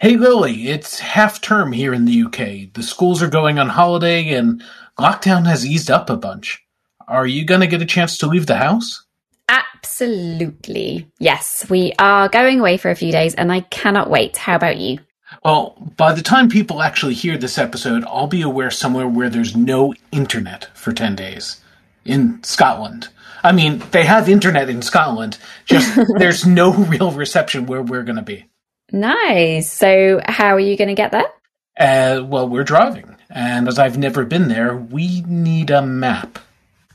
Hey Lily, it's half term here in the UK. The schools are going on holiday and lockdown has eased up a bunch. Are you going to get a chance to leave the house? Absolutely. Yes, we are going away for a few days and I cannot wait. How about you? Well, by the time people actually hear this episode, I'll be aware somewhere where there's no internet for 10 days. In Scotland. I mean, they have internet in Scotland, just there's no real reception where we're going to be. Nice. So, how are you going to get there? Uh, well, we're driving, and as I've never been there, we need a map.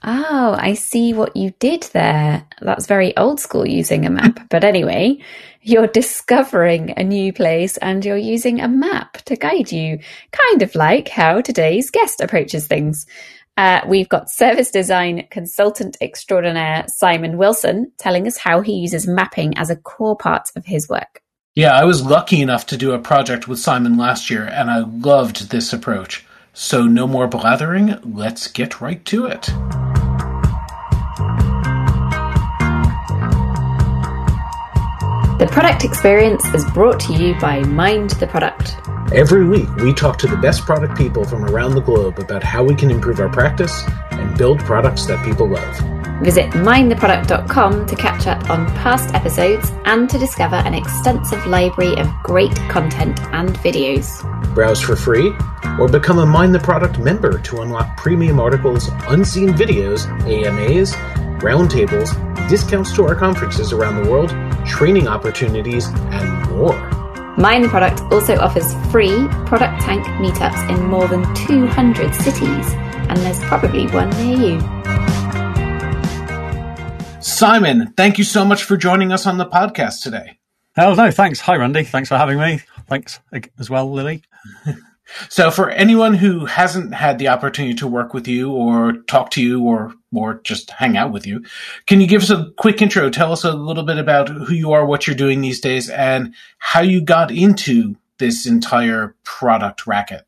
Oh, I see what you did there. That's very old school using a map. but anyway, you're discovering a new place and you're using a map to guide you, kind of like how today's guest approaches things. Uh, we've got service design consultant extraordinaire Simon Wilson telling us how he uses mapping as a core part of his work. Yeah, I was lucky enough to do a project with Simon last year, and I loved this approach. So, no more blathering, let's get right to it. The product experience is brought to you by Mind the Product. Every week, we talk to the best product people from around the globe about how we can improve our practice and build products that people love. Visit mindtheproduct.com to catch up on past episodes and to discover an extensive library of great content and videos. Browse for free or become a Mind the Product member to unlock premium articles, unseen videos, AMAs, roundtables, discounts to our conferences around the world, training opportunities, and more. Mind the Product also offers free ProductTank meetups in more than 200 cities, and there's probably one near you. Simon, thank you so much for joining us on the podcast today. Oh, no, thanks. Hi, Randy. Thanks for having me. Thanks as well, Lily. So, for anyone who hasn't had the opportunity to work with you or talk to you or or just hang out with you, can you give us a quick intro? Tell us a little bit about who you are, what you're doing these days, and how you got into this entire product racket.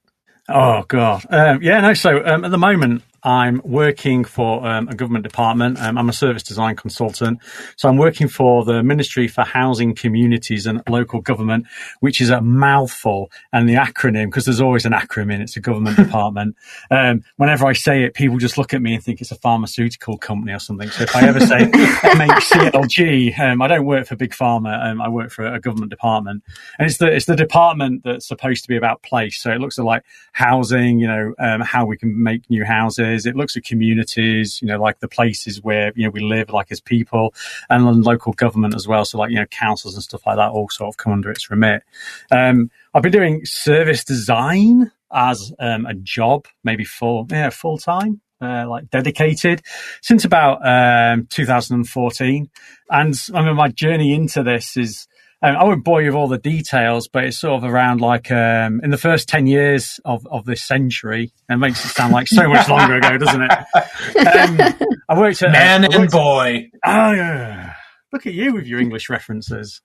Oh God, um, yeah, no. So um, at the moment, I'm working for um, a government department. Um, I'm a service design consultant. So I'm working for the Ministry for Housing, Communities and Local Government, which is a mouthful. And the acronym, because there's always an acronym, it's a government department. Um, whenever I say it, people just look at me and think it's a pharmaceutical company or something. So if I ever say MHCLG, um, I don't work for Big Pharma. Um, I work for a government department. And it's the, it's the department that's supposed to be about place. So it looks like housing, you know, um, how we can make new houses it looks at communities, you know, like the places where, you know, we live like as people and local government as well. So like, you know, councils and stuff like that all sort of come under its remit. Um, I've been doing service design as um, a job, maybe full, yeah, full time. Uh, like dedicated since about um, 2014, and I mean my journey into this is um, I won't bore you with all the details, but it's sort of around like um, in the first 10 years of, of this century. It makes it sound like so much longer ago, doesn't it? Um, I worked at. Man uh, and boy. Oh, yeah. Look at you with your English references.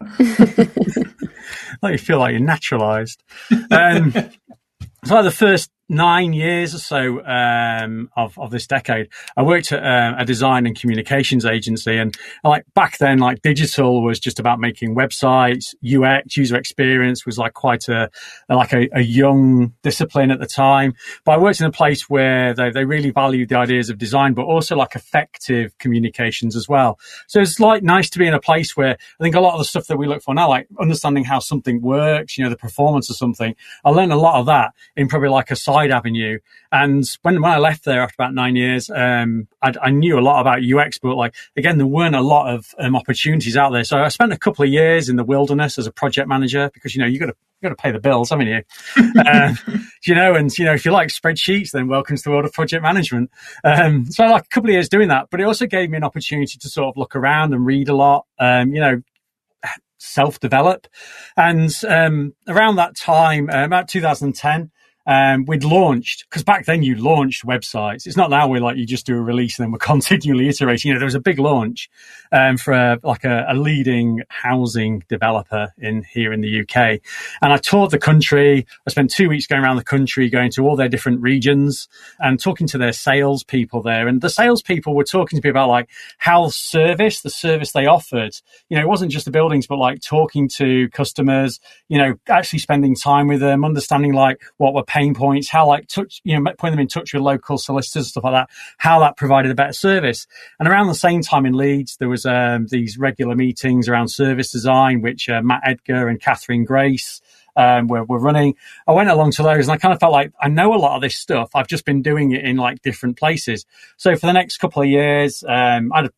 like you feel like you're naturalized. Um, so like the first nine years or so um, of of this decade, I worked at uh, a design and communications agency, and like back then, like digital was just about making websites. UX, user experience, was like quite a like a, a young discipline at the time. But I worked in a place where they they really valued the ideas of design, but also like effective communications as well. So it's like nice to be in a place where I think a lot of the stuff that we look for now, like understanding how something works, you know, the performance of something. I learned a lot of that in probably like a side avenue. And when, when I left there after about nine years, um, I, knew a lot about UX, but like, again, there weren't a lot of um, opportunities out there. So I spent a couple of years in the wilderness as a project manager because, you know, you got to, got to pay the bills, haven't you? uh, you know, and you know, if you like spreadsheets, then welcome to the world of project management. Um, so I like a couple of years doing that, but it also gave me an opportunity to sort of look around and read a lot. Um, you know, self develop. And um, around that time, uh, about 2010, um, we'd launched because back then you launched websites. It's not now we're like you just do a release and then we're continually iterating. You know, there was a big launch um, for a, like a, a, leading housing developer in here in the UK, and I toured the country. I spent two weeks going around the country, going to all their different regions and talking to their salespeople there. And the salespeople were talking to me about like how service, the service they offered. You know, it wasn't just the buildings, but like talking to customers. You know, actually spending time with them, understanding like what were pain points, how like touch, you know, putting them in touch with local solicitors, and stuff like that, how that provided a better service. And around the same time in Leeds, there was um, these regular meetings around service design, which uh, Matt Edgar and Catherine Grace um, were, were running. I went along to those and I kind of felt like I know a lot of this stuff. I've just been doing it in like different places. So for the next couple of years, um, I had a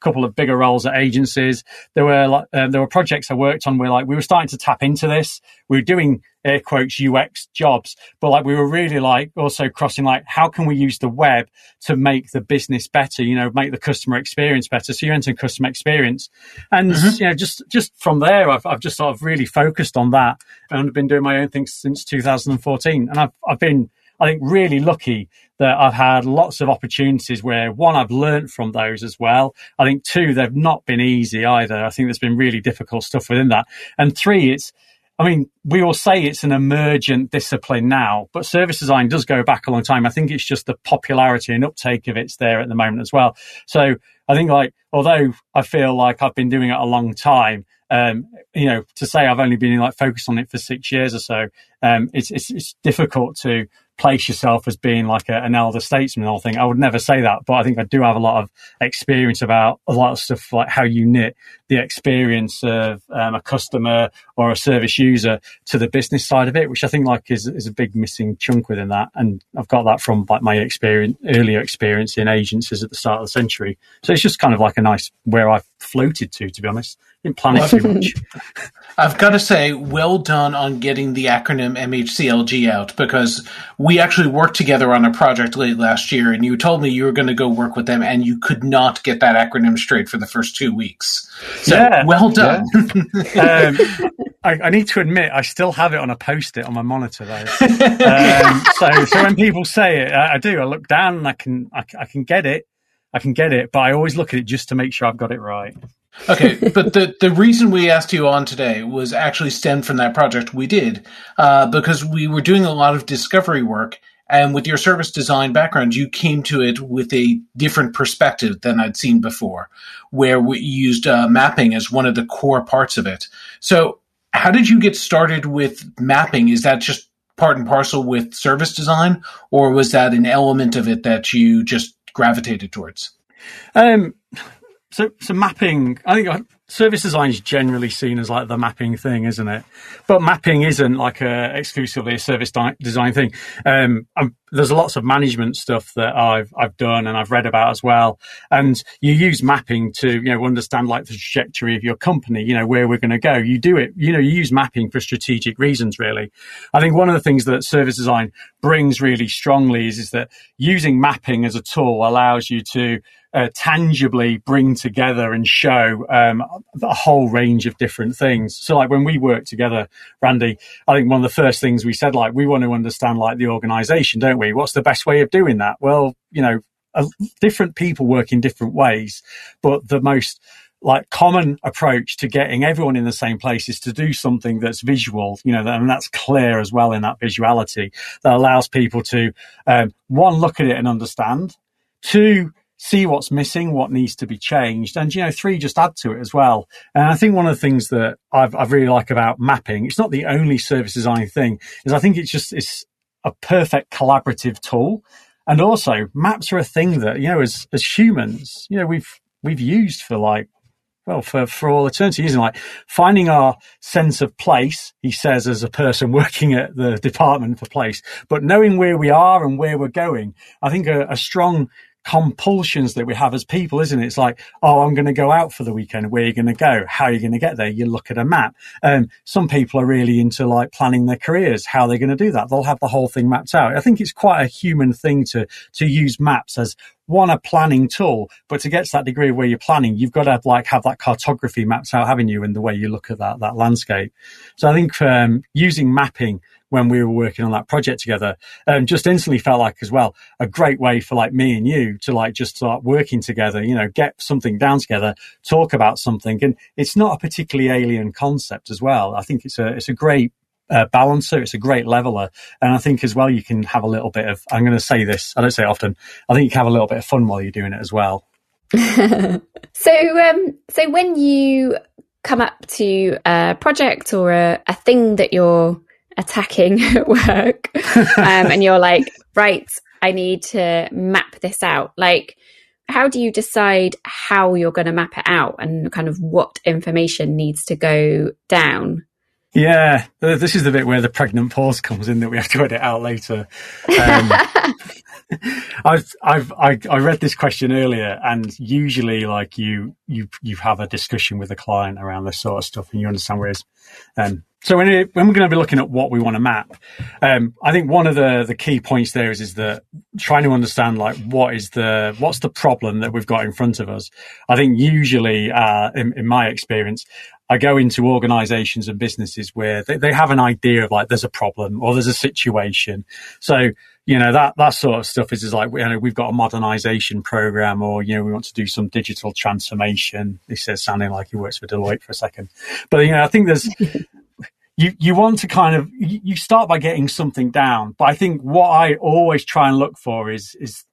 couple of bigger roles at agencies. There were uh, there were projects I worked on where like we were starting to tap into this. We were doing air quotes UX jobs, but like we were really like also crossing like how can we use the web to make the business better? You know, make the customer experience better. So you're entering customer experience, and mm-hmm. you know just just from there, I've I've just sort of really focused on that and I've been doing my own things since 2014, and I've I've been I think really lucky that I've had lots of opportunities where one, I've learned from those as well. I think two, they've not been easy either. I think there's been really difficult stuff within that. And three, it's, I mean, we all say it's an emergent discipline now, but service design does go back a long time. I think it's just the popularity and uptake of it's there at the moment as well. So I think like, although I feel like I've been doing it a long time, um, you know, to say I've only been like focused on it for six years or so, um, it's, it's, it's difficult to place yourself as being like a, an elder statesman or thing. I would never say that, but I think I do have a lot of experience about a lot of stuff like how you knit the experience of um, a customer or a service user to the business side of it, which I think like is, is a big missing chunk within that. And I've got that from like my experience, earlier experience in agencies at the start of the century. So it's just kind of like a nice where I've floated to, to be honest. Didn't plan it too much. I've got to say, well done on getting the acronym MHCLG out because we actually worked together on a project late last year, and you told me you were going to go work with them, and you could not get that acronym straight for the first two weeks. So, yeah, well done. Yeah. um, I, I, need to admit, I still have it on a post-it on my monitor, though. um, so, so when people say it, I, I, do. I look down and I can, I, I can get it. I can get it, but I always look at it just to make sure I've got it right okay, but the the reason we asked you on today was actually stemmed from that project we did, uh, because we were doing a lot of discovery work, and with your service design background, you came to it with a different perspective than I'd seen before, where we used uh, mapping as one of the core parts of it. So, how did you get started with mapping? Is that just part and parcel with service design, or was that an element of it that you just gravitated towards? Um, so, so mapping, I think service design is generally seen as like the mapping thing, isn't it? But mapping isn't like a exclusively a service di- design thing. Um, there's lots of management stuff that I've I've done and I've read about as well. And you use mapping to you know understand like the trajectory of your company, you know where we're going to go. You do it, you know, you use mapping for strategic reasons. Really, I think one of the things that service design brings really strongly is is that using mapping as a tool allows you to uh, tangibly bring together and show um, a whole range of different things. So, like when we work together, Randy, I think one of the first things we said, like, we want to understand like the organization, don't we? What's the best way of doing that? Well, you know, different people work in different ways, but the most like common approach to getting everyone in the same place is to do something that's visual, you know, and that's clear as well in that visuality that allows people to, um, one, look at it and understand, two, see what's missing, what needs to be changed, and you know, three, just add to it as well. And I think one of the things that I've, i really like about mapping, it's not the only service design thing, is I think it's just it's a perfect collaborative tool. And also, maps are a thing that you know, as as humans, you know, we've we've used for like well, for, for all eternity, using like finding our sense of place, he says, as a person working at the department for place, but knowing where we are and where we're going. I think a, a strong compulsions that we have as people, isn't it? It's like, oh, I'm going to go out for the weekend. Where are you going to go? How are you going to get there? You look at a map. Um, some people are really into like planning their careers. How they're they going to do that? They'll have the whole thing mapped out. I think it's quite a human thing to, to use maps as one a planning tool, but to get to that degree of where you're planning, you've got to like have that cartography mapped out, haven't you, in the way you look at that that landscape. So I think um, using mapping when we were working on that project together, um, just instantly felt like as well a great way for like me and you to like just start working together. You know, get something down together, talk about something, and it's not a particularly alien concept as well. I think it's a it's a great uh, balancer. It's a great leveler. And I think as well, you can have a little bit of, I'm going to say this, I don't say it often, I think you can have a little bit of fun while you're doing it as well. so, um, so when you come up to a project or a, a thing that you're attacking at work, um, and you're like, right, I need to map this out. Like, how do you decide how you're going to map it out and kind of what information needs to go down? Yeah, this is the bit where the pregnant pause comes in that we have to edit out later. Um, I've, I've, I, I, read this question earlier, and usually, like you, you, you have a discussion with a client around this sort of stuff, and you understand where it's. Um, so when it, when we're going to be looking at what we want to map, um, I think one of the the key points there is is that trying to understand like what is the what's the problem that we've got in front of us. I think usually, uh, in, in my experience, I go into organizations and businesses where they, they have an idea of like there's a problem or there's a situation. So, you know, that, that sort of stuff is, is like, you know, we've got a modernization program or, you know, we want to do some digital transformation. He says sounding like he works for Deloitte for a second. But, you know, I think there's, you, you want to kind of, you start by getting something down. But I think what I always try and look for is, is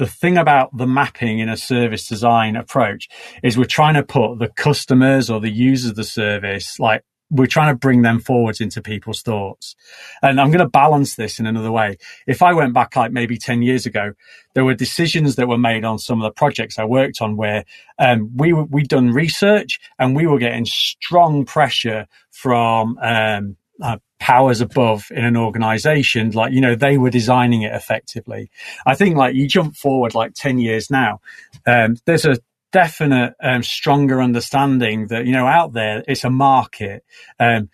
the thing about the mapping in a service design approach is we're trying to put the customers or the users of the service, like we're trying to bring them forwards into people's thoughts. And I'm going to balance this in another way. If I went back like maybe 10 years ago, there were decisions that were made on some of the projects I worked on where um, we we'd done research and we were getting strong pressure from um, uh, powers above in an organization, like, you know, they were designing it effectively. I think like you jump forward like 10 years now, um, there's a definite, um, stronger understanding that, you know, out there, it's a market. Um,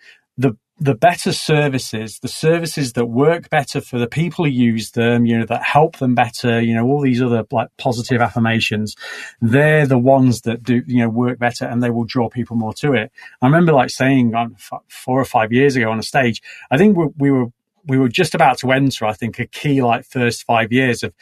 the, better services, the services that work better for the people who use them, you know, that help them better, you know, all these other like positive affirmations, they're the ones that do, you know, work better and they will draw people more to it. I remember like saying um, on four or five years ago on a stage, I think we, we were, we were just about to enter, I think, a key like first five years of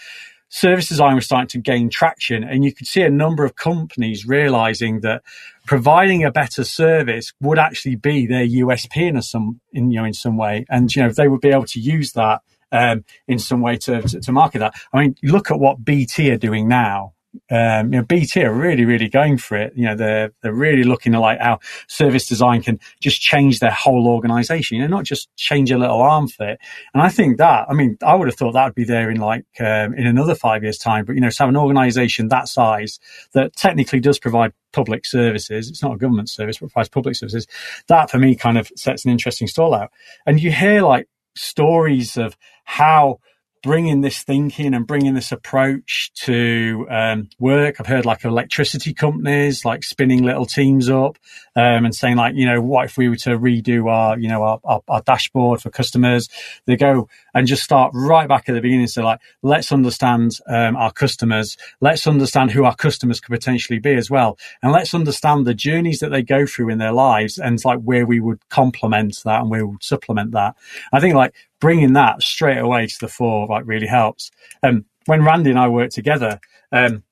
service design was starting to gain traction and you could see a number of companies realizing that providing a better service would actually be their USP in some, in, you know, in some way. And, you know, they would be able to use that, um, in some way to, to, to market that. I mean, look at what BT are doing now um, you know, BT are really, really going for it. You know, they're, they're really looking at like how service design can just change their whole organization, you know, not just change a little arm fit. And I think that, I mean, I would have thought that would be there in like, um, in another five years time, but you know, to have an organization that size that technically does provide public services. It's not a government service, but provides public services. That for me kind of sets an interesting stall out. And you hear like stories of how bringing this thinking and bringing this approach to um, work. I've heard like electricity companies like spinning little teams up um, and saying like, you know, what if we were to redo our, you know, our, our, our, dashboard for customers? They go and just start right back at the beginning. So like, let's understand um, our customers. Let's understand who our customers could potentially be as well, and let's understand the journeys that they go through in their lives and like where we would complement that and where we would supplement that. I think like bringing that straight away to the fore like really helps. Um, when Randy and I worked together, um,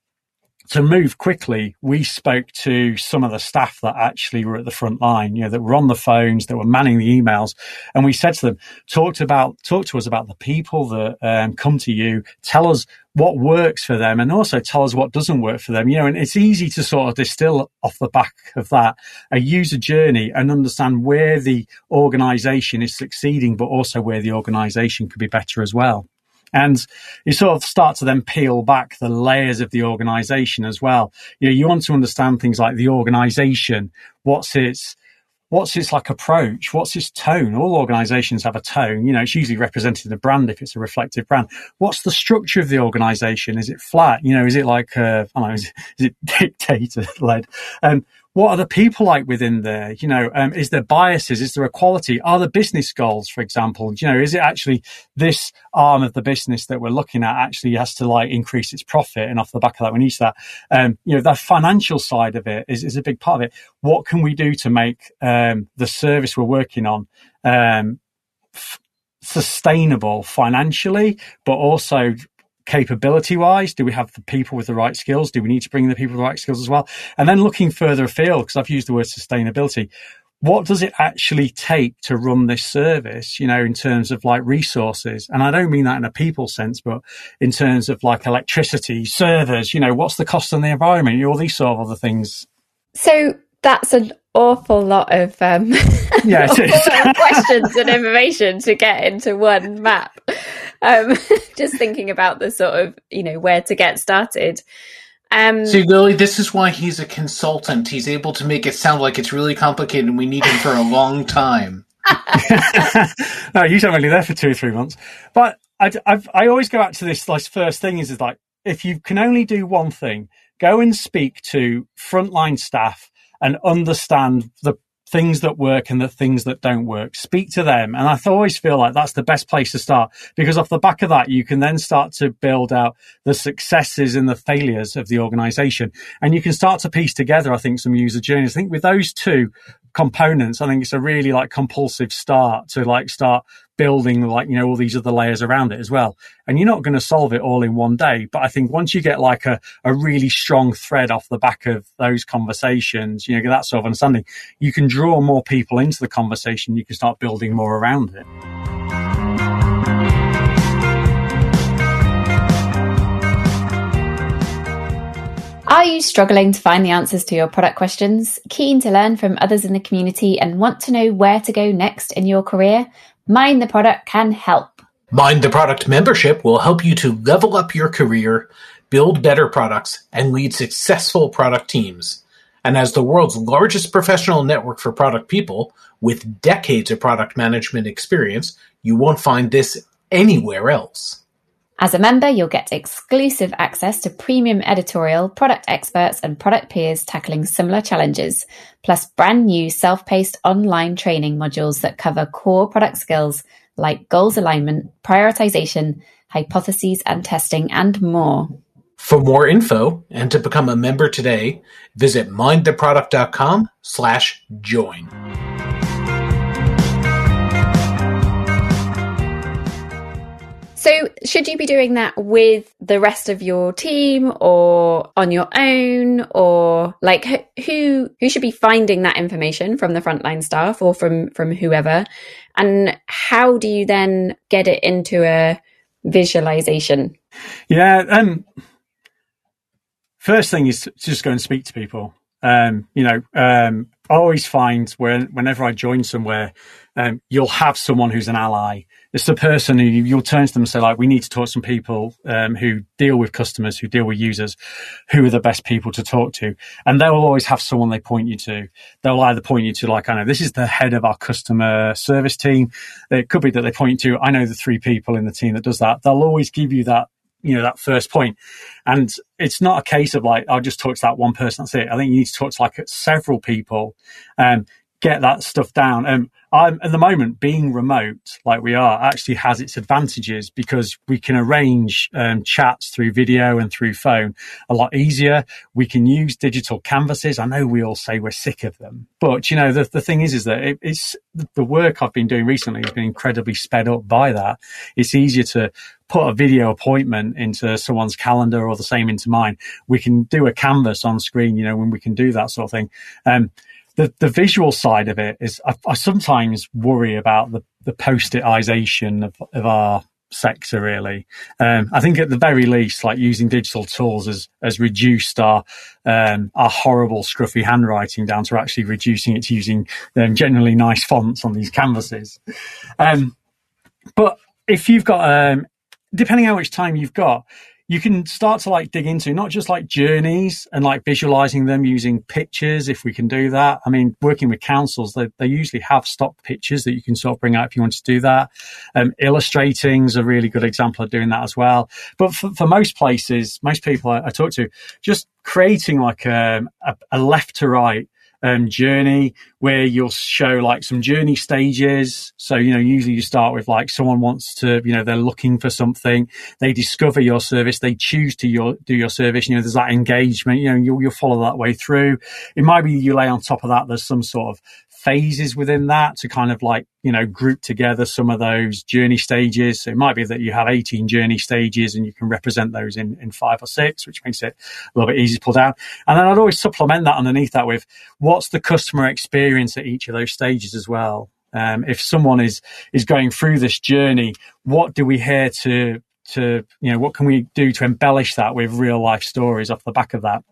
to move quickly, we spoke to some of the staff that actually were at the front line, you know, that were on the phones, that were manning the emails. And we said to them, talk to about, talk to us about the people that um, come to you. Tell us what works for them and also tell us what doesn't work for them. You know, and it's easy to sort of distill off the back of that a user journey and understand where the organization is succeeding, but also where the organization could be better as well. And you sort of start to then peel back the layers of the organization as well. You know, you want to understand things like the organization, what's its, what's its like approach? What's its tone? All organizations have a tone. You know, it's usually represented in the brand if it's a reflective brand. What's the structure of the organization? Is it flat? You know, is it like, uh, I don't know, is, is it dictator led? And what are the people like within there? You know, um, is there biases? Is there equality? Are there business goals, for example? You know, is it actually this arm of the business that we're looking at actually has to like increase its profit? And off the back of that, we need that. Um, you know, the financial side of it is, is a big part of it. What can we do to make um, the service we're working on um, f- sustainable financially, but also capability wise? Do we have the people with the right skills? Do we need to bring the people with the right skills as well? And then looking further afield, because I've used the word sustainability, what does it actually take to run this service, you know, in terms of like resources? And I don't mean that in a people sense, but in terms of like electricity, servers, you know, what's the cost on the environment, all these sort of other things. So that's an awful lot of um, yeah, questions and information to get into one map. Um, just thinking about the sort of you know where to get started. Um, See, Lily, this is why he's a consultant. He's able to make it sound like it's really complicated, and we need him for a long time. no, he's only there for two or three months. But I, I've, I always go back to this. Like first thing is, is like if you can only do one thing, go and speak to frontline staff and understand the things that work and the things that don't work. Speak to them. And I always feel like that's the best place to start because off the back of that, you can then start to build out the successes and the failures of the organization. And you can start to piece together, I think, some user journeys. I think with those two components, I think it's a really like compulsive start to like start building like you know all these other layers around it as well. And you're not going to solve it all in one day but i think once you get like a, a really strong thread off the back of those conversations you know that sort of understanding you can draw more people into the conversation you can start building more around it struggling to find the answers to your product questions? Keen to learn from others in the community and want to know where to go next in your career? Mind the Product can help. Mind the Product membership will help you to level up your career, build better products, and lead successful product teams. And as the world's largest professional network for product people, with decades of product management experience, you won't find this anywhere else. As a member, you'll get exclusive access to premium editorial, product experts, and product peers tackling similar challenges, plus brand new self paced online training modules that cover core product skills like goals alignment, prioritization, hypotheses and testing, and more. For more info and to become a member today, visit mindtheproduct.com slash join. So, should you be doing that with the rest of your team or on your own or like who who should be finding that information from the frontline staff or from from whoever and how do you then get it into a visualization? Yeah, um first thing is just go and speak to people. Um, you know, um, I always find when whenever I join somewhere, um, you'll have someone who's an ally it's the person who you'll turn to them and say, like, we need to talk to some people um, who deal with customers, who deal with users, who are the best people to talk to. And they'll always have someone they point you to. They'll either point you to, like, I know this is the head of our customer service team. It could be that they point to, I know the three people in the team that does that. They'll always give you that you know that first point and it's not a case of like i'll just talk to that one person that's it i think you need to talk to like several people um get that stuff down um I'm at the moment being remote like we are actually has its advantages because we can arrange um, chats through video and through phone a lot easier. We can use digital canvases. I know we all say we're sick of them, but you know the the thing is is that it, it's the work I've been doing recently has been incredibly sped up by that. It's easier to put a video appointment into someone's calendar or the same into mine. We can do a canvas on screen, you know, when we can do that sort of thing. Um, the, the visual side of it is I, I sometimes worry about the, the post-itization of, of our sector really. Um, I think at the very least, like using digital tools has, has reduced our, um, our horrible scruffy handwriting down to actually reducing it to using um, generally nice fonts on these canvases. Um, but if you've got, um, depending how much time you've got, you can start to like dig into not just like journeys and like visualizing them using pictures if we can do that. I mean working with councils they, they usually have stock pictures that you can sort of bring out if you want to do that. Um, illustrating is a really good example of doing that as well. But for, for most places most people I, I, talk to just creating like a, a, a left to right um, journey where you'll show like some journey stages. So, you know, usually you start with like someone wants to, you know, they're looking for something. They discover your service. They choose to your, do your service. You know, there's that engagement, you know, you'll, you'll follow that way through. It might be you lay on top of that. There's some sort of phases within that to kind of like, you know, group together some of those journey stages. So it might be that you have 18 journey stages and you can represent those in, in five or six, which makes it a little bit easy to pull down. And then I'd always supplement that underneath that with what's the customer experience at each of those stages as well. Um, if someone is is going through this journey, what do we hear to to you know what can we do to embellish that with real life stories off the back of that?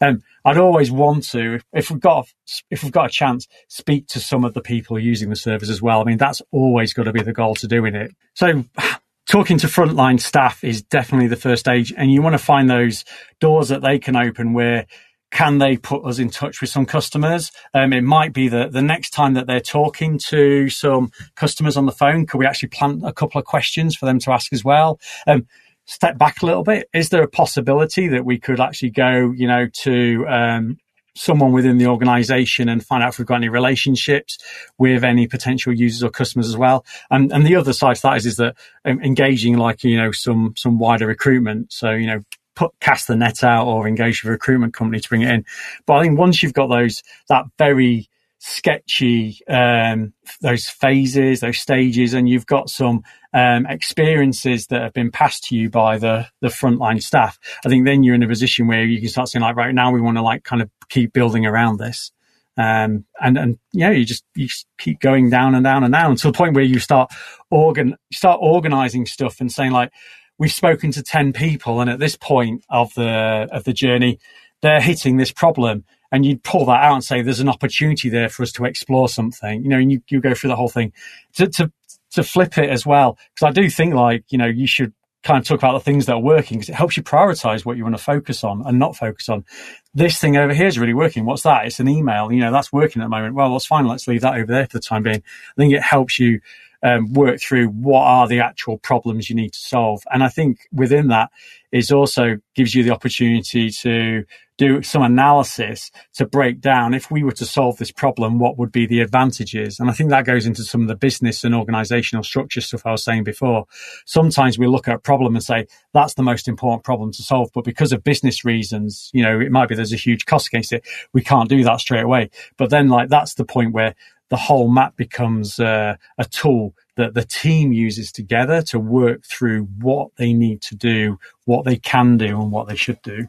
Um, i'd always want to if we've got if we've got a chance speak to some of the people using the service as well. I mean that's always got to be the goal to doing it. So talking to frontline staff is definitely the first stage and you want to find those doors that they can open where can they put us in touch with some customers? Um, it might be that the next time that they're talking to some customers on the phone, could we actually plant a couple of questions for them to ask as well? Um, step back a little bit. Is there a possibility that we could actually go, you know, to um, someone within the organization and find out if we've got any relationships with any potential users or customers as well. And, and the other side to that is, is that um, engaging like, you know, some, some wider recruitment. So, you know, put cast the net out or engage with a recruitment company to bring it in. But I think once you've got those that very sketchy um, those phases, those stages, and you've got some um, experiences that have been passed to you by the the frontline staff. I think then you're in a position where you can start saying like, right now we want to like kind of keep building around this. Um, and, and, yeah, you just, you just keep going down and down and down to the point where you start organ, start organizing stuff and saying like, we've spoken to 10 people and at this point of the of the journey they're hitting this problem. And you'd pull that out and say there's an opportunity there for us to explore something you know and you, you go through the whole thing. To to, to flip it as well because i do think like you know you should kind of talk about the things that are working because it helps you prioritize what you want to focus on and not focus on. This thing over here is really working. What's that? It's an email you know that's working at the moment. Well that's fine. Let's leave that over there for the time being. I think it helps you um, work through what are the actual problems you need to solve. And I think within that is also gives you the opportunity to do some analysis to break down if we were to solve this problem, what would be the advantages? And I think that goes into some of the business and organizational structure stuff I was saying before. Sometimes we look at a problem and say, that's the most important problem to solve. But because of business reasons, you know, it might be there's a huge cost against it. We can't do that straight away. But then like that's the point where the whole map becomes uh, a tool that the team uses together to work through what they need to do, what they can do, and what they should do.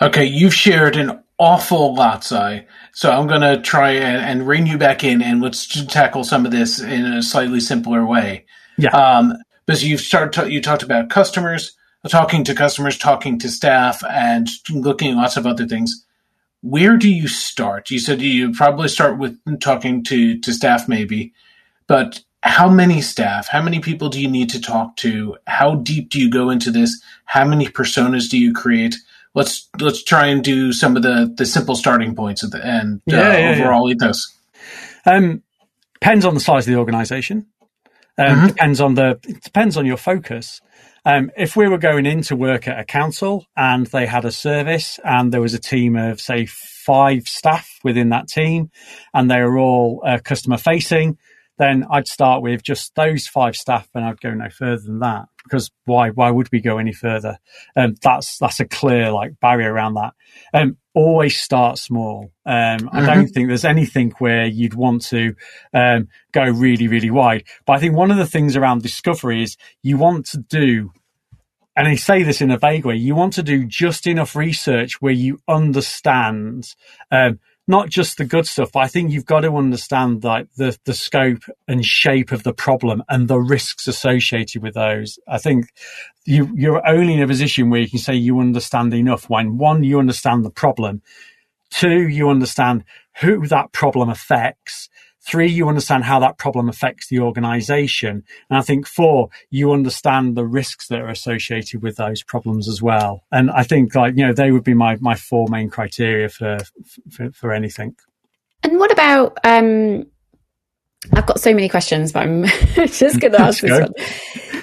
Okay, you've shared an awful lot, Si. So I'm going to try and, and rein you back in, and let's tackle some of this in a slightly simpler way. Yeah. Um, because you've started, you talked about customers, talking to customers, talking to staff, and looking at lots of other things where do you start? You said you probably start with talking to, to staff, maybe, but how many staff? How many people do you need to talk to? How deep do you go into this? How many personas do you create? Let's let's try and do some of the the simple starting points at the end. Yeah, uh, yeah overall yeah. ethos. Um, depends on the size of the organization. Um, mm-hmm. Depends on the it depends on your focus. Um, if we were going in to work at a council and they had a service and there was a team of, say, five staff within that team and they were all uh, customer facing, then I'd start with just those five staff and I'd go no further than that because why why would we go any further? Um, that's that's a clear like barrier around that. Um, always start small. Um, mm-hmm. I don't think there's anything where you'd want to um, go really really wide. But I think one of the things around discovery is you want to do. And I say this in a vague way. You want to do just enough research where you understand um, not just the good stuff, but I think you've got to understand like the, the scope and shape of the problem and the risks associated with those. I think you, you're only in a position where you can say you understand enough when one, you understand the problem. Two, you understand who that problem affects. Three, you understand how that problem affects the organization. And I think four, you understand the risks that are associated with those problems as well. And I think like, you know, they would be my, my four main criteria for, for, for anything. And what about, um, I've got so many questions, but I'm just going to ask this go. one.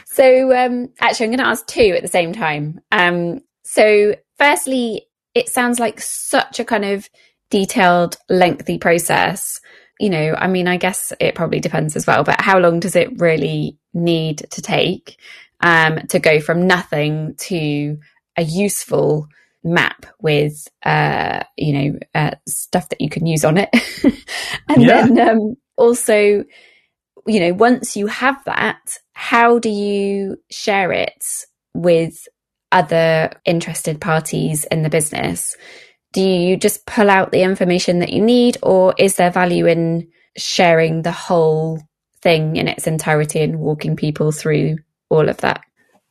So, um, actually, I'm going to ask two at the same time. Um, so firstly, it sounds like such a kind of detailed, lengthy process, you know, I mean, I guess it probably depends as well, but how long does it really need to take um, to go from nothing to a useful map with, uh, you know, uh, stuff that you can use on it? and yeah. then um, also, you know, once you have that, how do you share it with other interested parties in the business? Do you just pull out the information that you need, or is there value in sharing the whole thing in its entirety and walking people through all of that?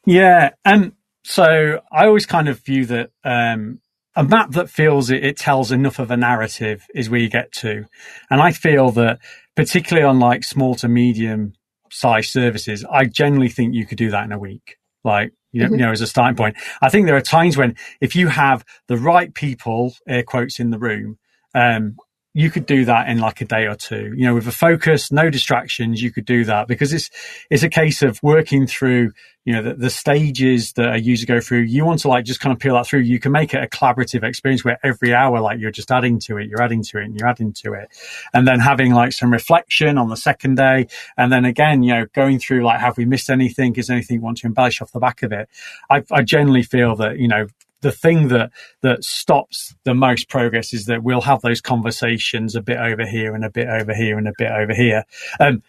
Yeah. Um, so I always kind of view that um, a map that feels it, it tells enough of a narrative is where you get to. And I feel that particularly on like small to medium size services, I generally think you could do that in a week. Like, you know, mm-hmm. you know, as a starting point. I think there are times when if you have the right people, air quotes, in the room, um, you could do that in like a day or two. You know, with a focus, no distractions, you could do that because it's it's a case of working through, you know, the, the, stages that a user go through. You want to like just kind of peel that through. You can make it a collaborative experience where every hour, like you're just adding to it, you're adding to it, and you're adding to it, and then having like some reflection on the second day, and then again, you know, going through like have we missed anything? Is anything want to embellish off the back of it? I, I generally feel that you know the thing that that stops the most progress is that we'll have those conversations a bit over here and a bit over here and a bit over here. Um,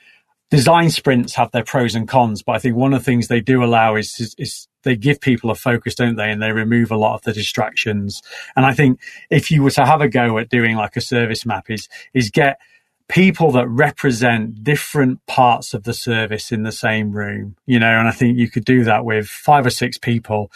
design sprints have their pros and cons, but I think one of the things they do allow is, is, is they give people a focus, don't they? And they remove a lot of the distractions. And I think if you were to have a go at doing like a service map is, is get people that represent different parts of the service in the same room, you know, and I think you could do that with five or six people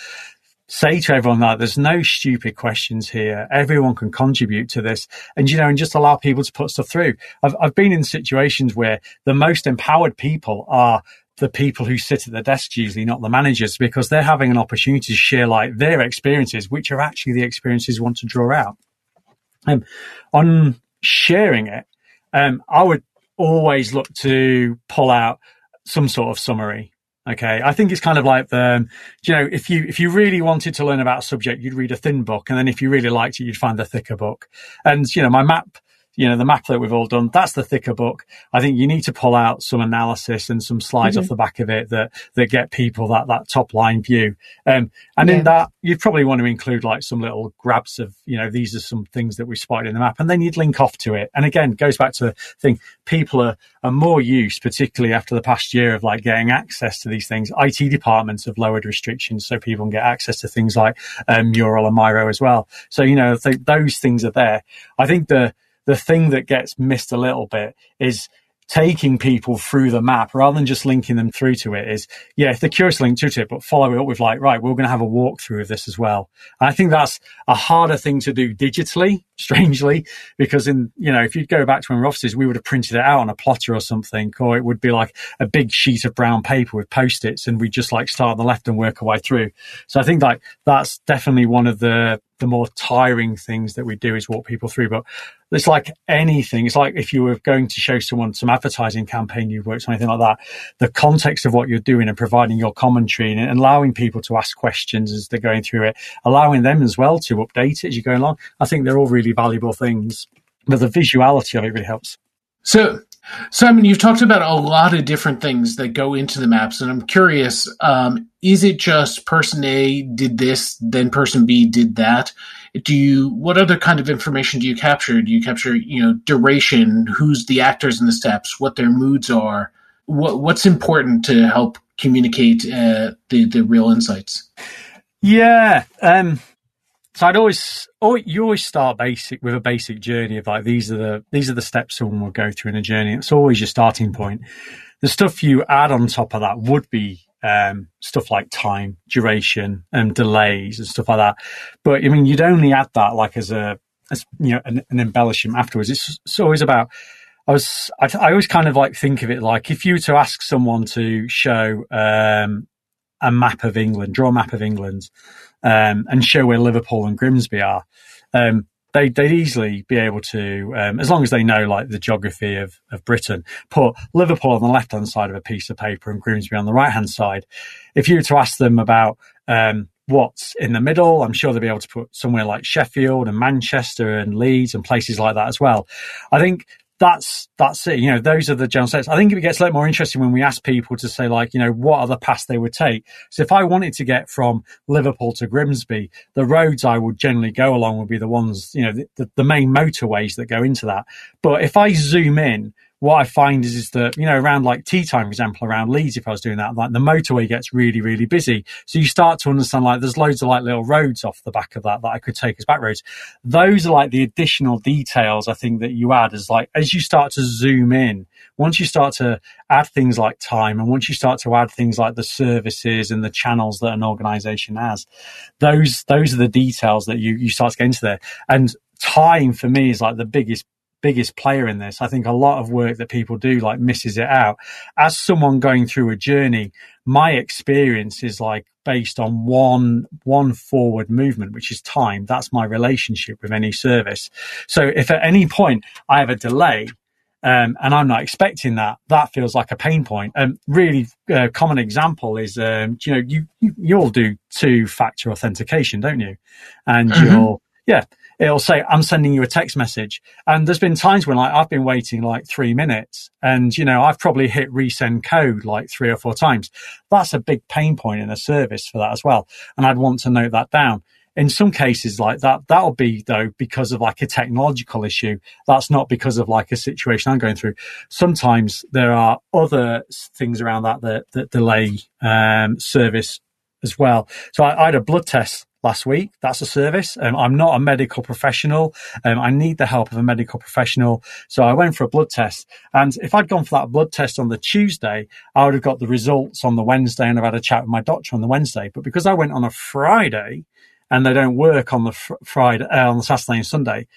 say to everyone that there's no stupid questions here. Everyone can contribute to this and, you know, and just allow people to put stuff through. I've, I've been in situations where the most empowered people are the people who sit at the desks usually, not the managers, because they're having an opportunity to share like their experiences, which are actually the experiences want to draw out. Um, on sharing it, um, I would always look to pull out some sort of summary. Okay. I think it's kind of like the, you know, if you, if you really wanted to learn about a subject, you'd read a thin book. And then if you really liked it, you'd find the thicker book. And, you know, my map you know, the map that we've all done, that's the thicker book. I think you need to pull out some analysis and some slides mm-hmm. off the back of it that, that get people that, that top line view. Um, and yeah. in that, you'd probably want to include like some little grabs of, you know, these are some things that we spotted in the map. And then you'd link off to it. And again, goes back to the thing, people are, are more used, particularly after the past year of like getting access to these things. IT departments have lowered restrictions so people can get access to things like um, Mural and Miro as well. So, you know, th- those things are there. I think the, the thing that gets missed a little bit is taking people through the map rather than just linking them through to it is, yeah, if they're curious, link to it, but follow it up with like, right, we're going to have a walkthrough of this as well. And I think that's a harder thing to do digitally, strangely, because in, you know, if you go back to when we're offices, we would have printed it out on a plotter or something, or it would be like a big sheet of brown paper with post-its and we just like start on the left and work our way through. So I think like that's definitely one of the, the more tiring things that we do is walk people through. But it's like anything. It's like if you were going to show someone some advertising campaign you've worked on, anything like that, the context of what you're doing and providing your commentary and, allowing people to ask questions as they're going through it, allowing them as well to update it as you go along. I think they're all really valuable things. But the visuality of it really helps. So Simon, you've talked about a lot of different things that go into the maps, and I'm curious: um, is it just person A did this, then person B did that? Do you what other kind of information do you capture? Do you capture, you know, duration, who's the actors in the steps, what their moods are, what what's important to help communicate uh, the the real insights? Yeah, um, so I'd always, always, you always start basic with a basic journey of like these are the these are the steps someone will go through in a journey. It's always your starting point. The stuff you add on top of that would be um, stuff like time, duration, and delays and stuff like that. But I mean, you'd only add that like as a as you know an, an embellishment afterwards. It's, it's always about. I was I, I, always kind of like think of it like if you were to ask someone to show um, a map of England, draw a map of England um, and show where Liverpool and Grimsby are, um, they, would easily be able to, um, as long as they know like the geography of, of Britain, put Liverpool on the left hand side of a piece of paper and Grimsby on the right hand side. If you were to ask them about um, what's in the middle. I'm sure they'll be able to put somewhere like Sheffield and Manchester and Leeds and places like that as well. I think that's that's it. You know, those are the general sets. I think it gets a lot more interesting when we ask people to say, like, you know, what are the paths they would take. So if I wanted to get from Liverpool to Grimsby, the roads I would generally go along would be the ones, you know, the, the main motorways that go into that. But if I zoom in what I find is, is that, you know, around like tea time, for example, around Leeds, if I was doing that, like the motorway gets really, really busy. So you start to understand like there's loads of like little roads off the back of that that I could take as back roads. Those are like the additional details I think that you add as like, as you start to zoom in, once you start to add things like time and once you start to add things like the services and the channels that an organization has, those, those are the details that you, you start to get into there. And time for me is like the biggest biggest player in this. I think a lot of work that people do like misses it out. As someone going through a journey, my experience is like based on one one forward movement, which is time. That's my relationship with any service. So if at any point I have a delay, um, and I'm not expecting that. That feels like a pain point. And um, really, uh, common example is, um, you know, you, you, you all do two factor authentication, don't you? And mm-hmm. you're yeah, it'll say, I'm sending you a text message. And there's been times when like I've been waiting like three minutes and, you know, I've probably hit resend code like three or four times. That's a big pain point in a service for that as well. And I'd want to note that down. In some cases like that, that'll be though because of like a technological issue. That's not because of like a situation I'm going through. Sometimes there are other things around that that, that delay um, service as well. So I, I had a blood test last week. That's a service. Um, I'm not a medical professional. Um, I need the help of a medical professional. So I went for a blood test. And if I'd gone for that blood test on the Tuesday, I would have got the results on the Wednesday and I've had a chat with my doctor on the Wednesday. But because I went on a Friday and they don't work on the fr- Friday, uh, on the Saturday and Sunday,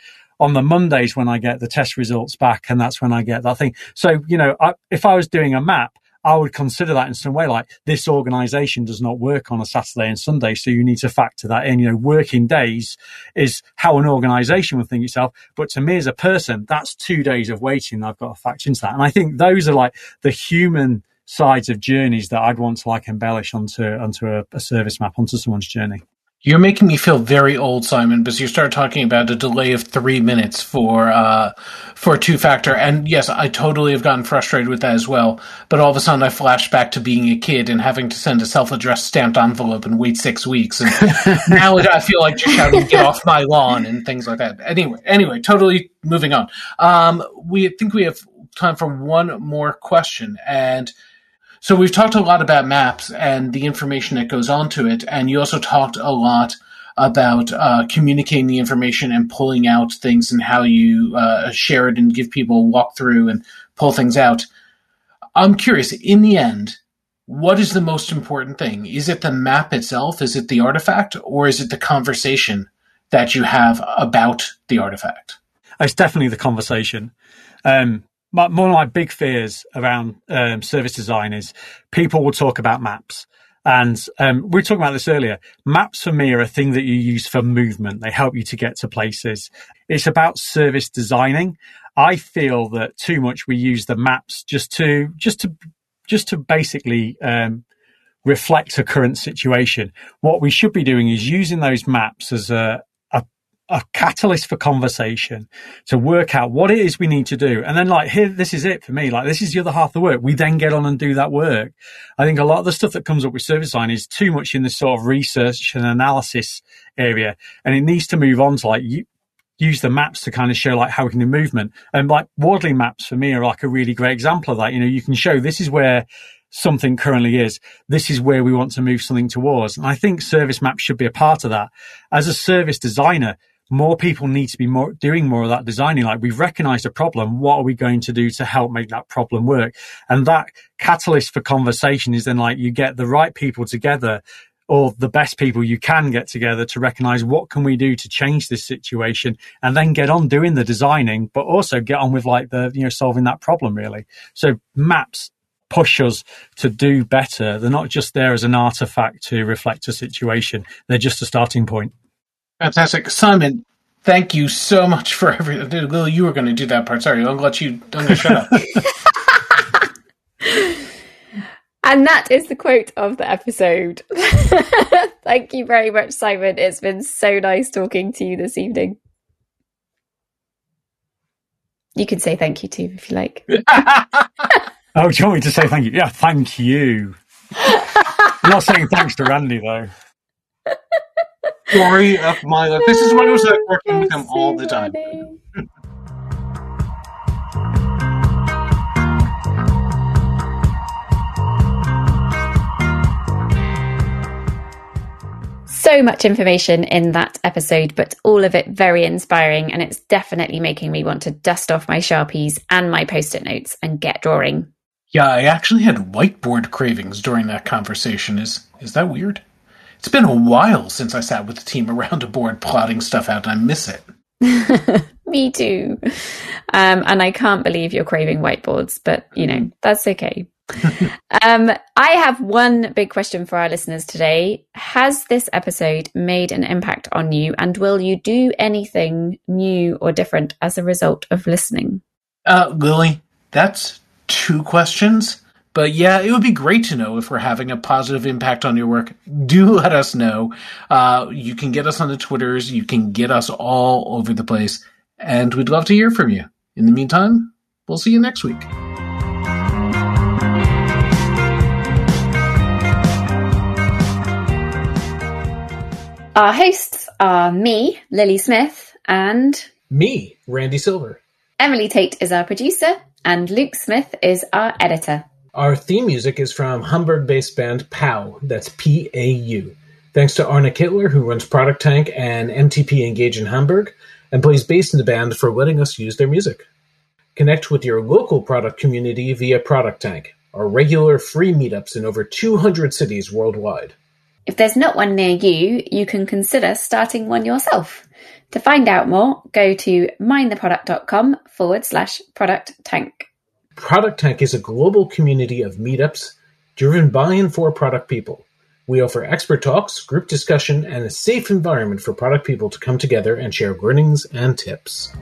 on the Mondays when I get the test results back, and that's when I get that thing. So, you know, I, if I was doing a map, I would consider that in some way, like this organization does not work on a Saturday and Sunday. So you need to factor that in. You know, working days is how an organization would think itself. But to me as a person, that's two days of waiting. I've got to factor into that. And I think those are like the human sides of journeys that I'd want to like embellish onto, onto a, a service map, onto someone's journey. You're making me feel very old, Simon, because you start talking about a delay of three minutes for uh, for two factor, and yes, I totally have gotten frustrated with that as well. But all of a sudden, I flash back to being a kid and having to send a self addressed stamped envelope and wait six weeks, and now I feel like just shouting "Get off my lawn" and things like that. Anyway, anyway, totally moving on. Um, we think we have time for one more question, and so we've talked a lot about maps and the information that goes onto it, and you also talked a lot about uh, communicating the information and pulling out things and how you uh, share it and give people a walkthrough and pull things out. I'm curious, in the end, what is the most important thing? Is it the map itself? Is it the artifact? Or is it the conversation that you have about the artifact? It's definitely the conversation. Um, my, one of my big fears around um, service design is people will talk about maps. And um, we were talking about this earlier. Maps for me are a thing that you use for movement. They help you to get to places. It's about service designing. I feel that too much we use the maps just to just to just to basically um, reflect a current situation. What we should be doing is using those maps as a a catalyst for conversation to work out what it is we need to do. And then like here, this is it for me. Like this is the other half of the work. We then get on and do that work. I think a lot of the stuff that comes up with service design is too much in the sort of research and analysis area. And it needs to move on to like you, use the maps to kind of show like how we can do movement. And like Wardley maps for me are like a really great example of that. You know, you can show this is where something currently is. This is where we want to move something towards. And I think service maps should be a part of that. As a service designer, more people need to be more doing more of that designing. Like we've recognized a problem. What are we going to do to help make that problem work? And that catalyst for conversation is then like you get the right people together or the best people you can get together to recognize what can we do to change this situation and then get on doing the designing, but also get on with like the, you know, solving that problem really. So maps push us to do better. They're not just there as an artifact to reflect a situation. They're just a starting point. Fantastic, Simon. Thank you so much for everything. Lily, you were going to do that part. Sorry, I'm glad you. I'm going to shut up. And that is the quote of the episode. thank you very much, Simon. It's been so nice talking to you this evening. You can say thank you too if you like. oh, do you want me to say thank you? Yeah, thank you. I'm not saying thanks to Randy though. Story of my life. This is what it was like working with him all the time. so much information in that episode, but all of it very inspiring. And it's definitely making me want to dust off my Sharpies and my post it notes and get drawing. Yeah, I actually had whiteboard cravings during that conversation. Is is that weird? It's been a while since I sat with the team around a board plotting stuff out, and I miss it. Me too. Um, and I can't believe you're craving whiteboards, but you know, that's okay. um, I have one big question for our listeners today. Has this episode made an impact on you, and will you do anything new or different as a result of listening? Uh, Lily, that's two questions. But yeah, it would be great to know if we're having a positive impact on your work. Do let us know. Uh, you can get us on the Twitters. You can get us all over the place. And we'd love to hear from you. In the meantime, we'll see you next week. Our hosts are me, Lily Smith, and me, Randy Silver. Emily Tate is our producer, and Luke Smith is our editor. Our theme music is from Hamburg based band PAU, that's P A U. Thanks to Arne Kittler, who runs ProductTank and MTP Engage in Hamburg, and plays bass in the band for letting us use their music. Connect with your local product community via ProductTank, our regular free meetups in over 200 cities worldwide. If there's not one near you, you can consider starting one yourself. To find out more, go to mindtheproduct.com forward slash product tank. ProductTank is a global community of meetups driven by and for product people. We offer expert talks, group discussion, and a safe environment for product people to come together and share learnings and tips.